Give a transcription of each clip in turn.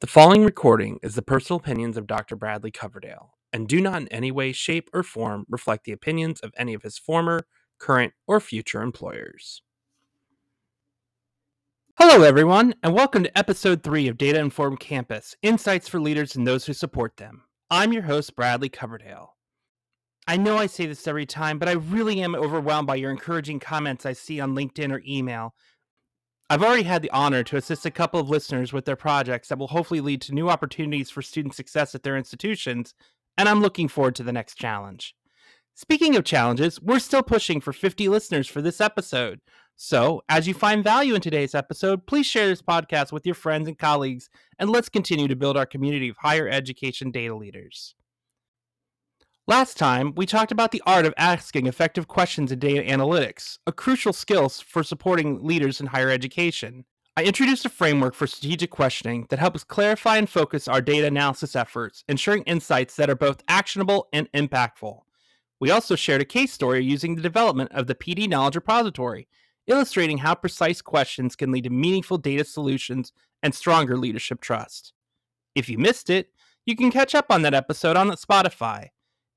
The following recording is the personal opinions of Dr. Bradley Coverdale and do not in any way, shape, or form reflect the opinions of any of his former, current, or future employers. Hello, everyone, and welcome to episode three of Data Informed Campus Insights for Leaders and Those Who Support Them. I'm your host, Bradley Coverdale. I know I say this every time, but I really am overwhelmed by your encouraging comments I see on LinkedIn or email I've already had the honor to assist a couple of listeners with their projects that will hopefully lead to new opportunities for student success at their institutions, and I'm looking forward to the next challenge. Speaking of challenges, we're still pushing for 50 listeners for this episode. So, as you find value in today's episode, please share this podcast with your friends and colleagues, and let's continue to build our community of higher education data leaders. Last time, we talked about the art of asking effective questions in data analytics, a crucial skill for supporting leaders in higher education. I introduced a framework for strategic questioning that helps clarify and focus our data analysis efforts, ensuring insights that are both actionable and impactful. We also shared a case story using the development of the PD Knowledge Repository, illustrating how precise questions can lead to meaningful data solutions and stronger leadership trust. If you missed it, you can catch up on that episode on Spotify.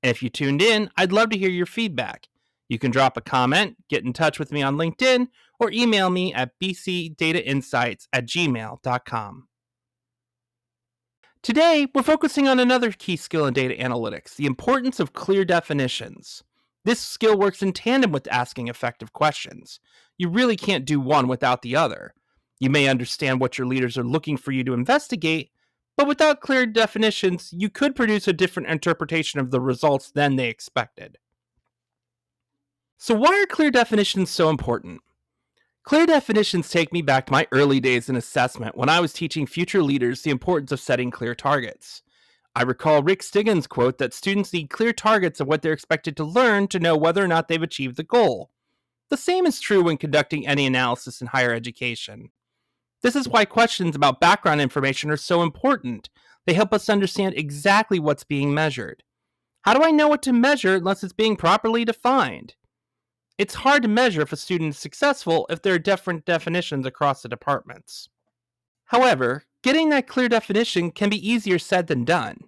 If you tuned in, I'd love to hear your feedback. You can drop a comment, get in touch with me on LinkedIn, or email me at bcdatainsights at gmail.com. Today, we're focusing on another key skill in data analytics the importance of clear definitions. This skill works in tandem with asking effective questions. You really can't do one without the other. You may understand what your leaders are looking for you to investigate, but without clear definitions, you could produce a different interpretation of the results than they expected. So, why are clear definitions so important? Clear definitions take me back to my early days in assessment when I was teaching future leaders the importance of setting clear targets. I recall Rick Stiggins' quote that students need clear targets of what they're expected to learn to know whether or not they've achieved the goal. The same is true when conducting any analysis in higher education. This is why questions about background information are so important. They help us understand exactly what's being measured. How do I know what to measure unless it's being properly defined? It's hard to measure if a student is successful if there are different definitions across the departments. However, getting that clear definition can be easier said than done.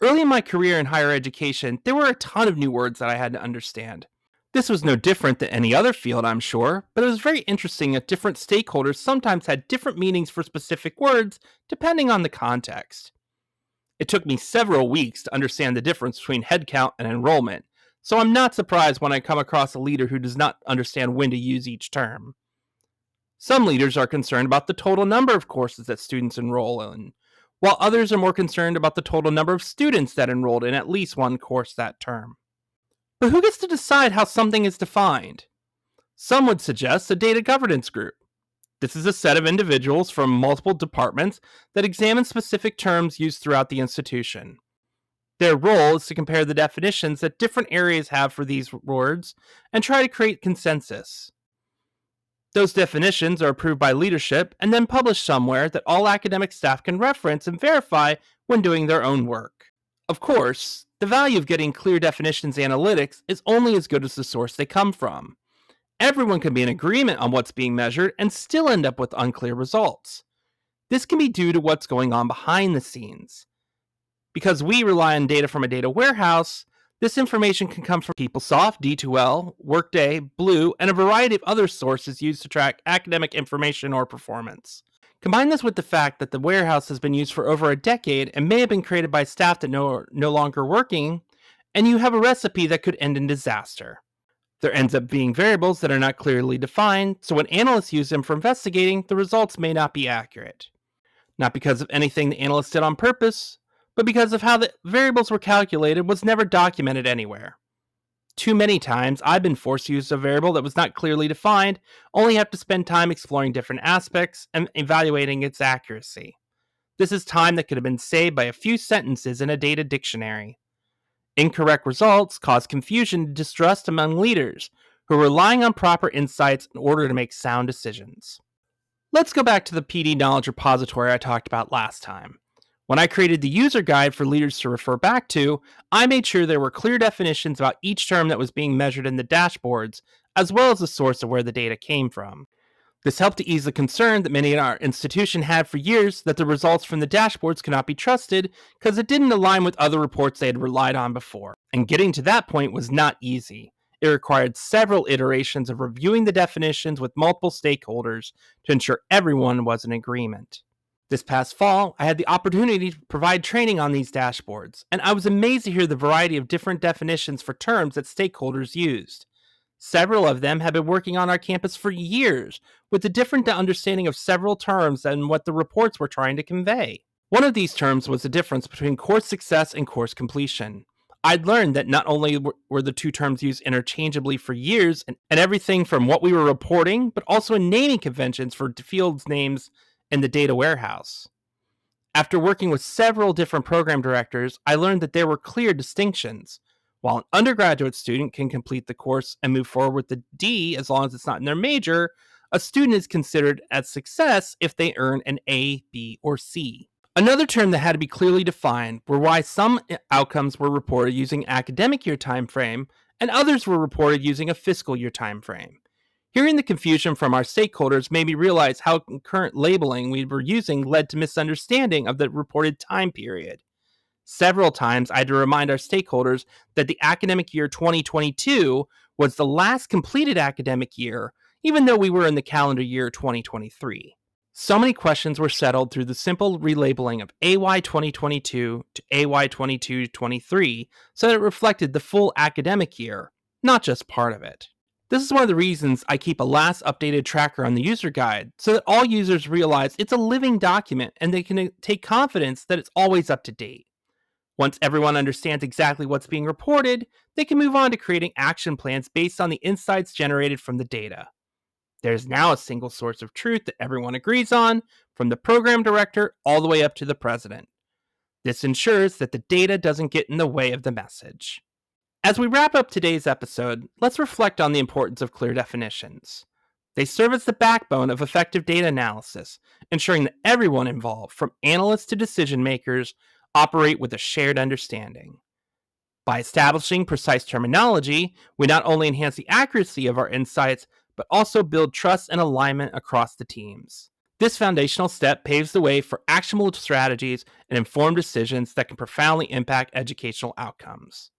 Early in my career in higher education, there were a ton of new words that I had to understand. This was no different than any other field, I'm sure, but it was very interesting that different stakeholders sometimes had different meanings for specific words depending on the context. It took me several weeks to understand the difference between headcount and enrollment, so I'm not surprised when I come across a leader who does not understand when to use each term. Some leaders are concerned about the total number of courses that students enroll in, while others are more concerned about the total number of students that enrolled in at least one course that term. But who gets to decide how something is defined? Some would suggest a data governance group. This is a set of individuals from multiple departments that examine specific terms used throughout the institution. Their role is to compare the definitions that different areas have for these words and try to create consensus. Those definitions are approved by leadership and then published somewhere that all academic staff can reference and verify when doing their own work. Of course, the value of getting clear definitions analytics is only as good as the source they come from. Everyone can be in agreement on what's being measured and still end up with unclear results. This can be due to what's going on behind the scenes. Because we rely on data from a data warehouse, this information can come from PeopleSoft, D2L, Workday, Blue, and a variety of other sources used to track academic information or performance. Combine this with the fact that the warehouse has been used for over a decade and may have been created by staff that no, no longer working, and you have a recipe that could end in disaster. There ends up being variables that are not clearly defined, so when analysts use them for investigating, the results may not be accurate. Not because of anything the analyst did on purpose, but because of how the variables were calculated was never documented anywhere. Too many times, I've been forced to use a variable that was not clearly defined, only have to spend time exploring different aspects and evaluating its accuracy. This is time that could have been saved by a few sentences in a data dictionary. Incorrect results cause confusion and distrust among leaders who are relying on proper insights in order to make sound decisions. Let's go back to the PD knowledge repository I talked about last time. When I created the user guide for leaders to refer back to, I made sure there were clear definitions about each term that was being measured in the dashboards, as well as the source of where the data came from. This helped to ease the concern that many in our institution had for years that the results from the dashboards could not be trusted because it didn't align with other reports they had relied on before. And getting to that point was not easy. It required several iterations of reviewing the definitions with multiple stakeholders to ensure everyone was in agreement. This past fall, I had the opportunity to provide training on these dashboards, and I was amazed to hear the variety of different definitions for terms that stakeholders used. Several of them have been working on our campus for years with a different understanding of several terms than what the reports were trying to convey. One of these terms was the difference between course success and course completion. I'd learned that not only were the two terms used interchangeably for years and, and everything from what we were reporting, but also in naming conventions for fields names in the data warehouse. After working with several different program directors, I learned that there were clear distinctions. While an undergraduate student can complete the course and move forward with the D as long as it's not in their major, a student is considered as success if they earn an A, B, or C. Another term that had to be clearly defined were why some outcomes were reported using academic year time frame and others were reported using a fiscal year time frame. Hearing the confusion from our stakeholders made me realize how current labeling we were using led to misunderstanding of the reported time period. Several times I had to remind our stakeholders that the academic year 2022 was the last completed academic year, even though we were in the calendar year 2023. So many questions were settled through the simple relabeling of AY 2022 to AY 2223 so that it reflected the full academic year, not just part of it. This is one of the reasons I keep a last updated tracker on the user guide so that all users realize it's a living document and they can uh, take confidence that it's always up to date. Once everyone understands exactly what's being reported, they can move on to creating action plans based on the insights generated from the data. There's now a single source of truth that everyone agrees on, from the program director all the way up to the president. This ensures that the data doesn't get in the way of the message. As we wrap up today's episode, let's reflect on the importance of clear definitions. They serve as the backbone of effective data analysis, ensuring that everyone involved, from analysts to decision makers, operate with a shared understanding. By establishing precise terminology, we not only enhance the accuracy of our insights, but also build trust and alignment across the teams. This foundational step paves the way for actionable strategies and informed decisions that can profoundly impact educational outcomes.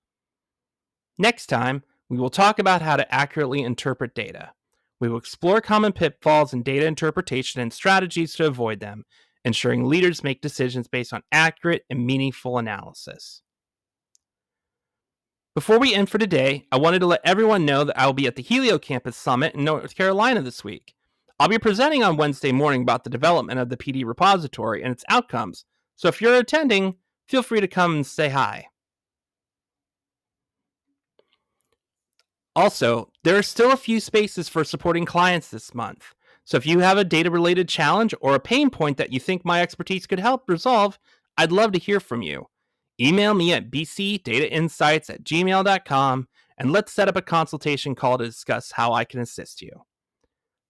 Next time, we will talk about how to accurately interpret data. We will explore common pitfalls in data interpretation and strategies to avoid them, ensuring leaders make decisions based on accurate and meaningful analysis. Before we end for today, I wanted to let everyone know that I will be at the Helio Campus Summit in North Carolina this week. I'll be presenting on Wednesday morning about the development of the PD repository and its outcomes, so if you're attending, feel free to come and say hi. Also, there are still a few spaces for supporting clients this month. So if you have a data related challenge or a pain point that you think my expertise could help resolve, I'd love to hear from you. Email me at bcdatainsights at gmail.com and let's set up a consultation call to discuss how I can assist you.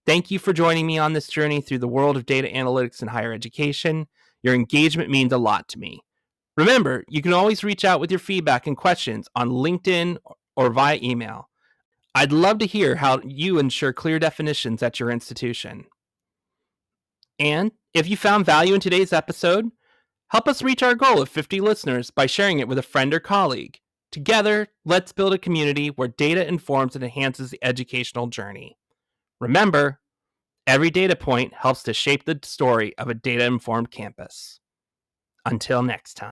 Thank you for joining me on this journey through the world of data analytics in higher education. Your engagement means a lot to me. Remember, you can always reach out with your feedback and questions on LinkedIn or via email. I'd love to hear how you ensure clear definitions at your institution. And if you found value in today's episode, help us reach our goal of 50 listeners by sharing it with a friend or colleague. Together, let's build a community where data informs and enhances the educational journey. Remember, every data point helps to shape the story of a data informed campus. Until next time.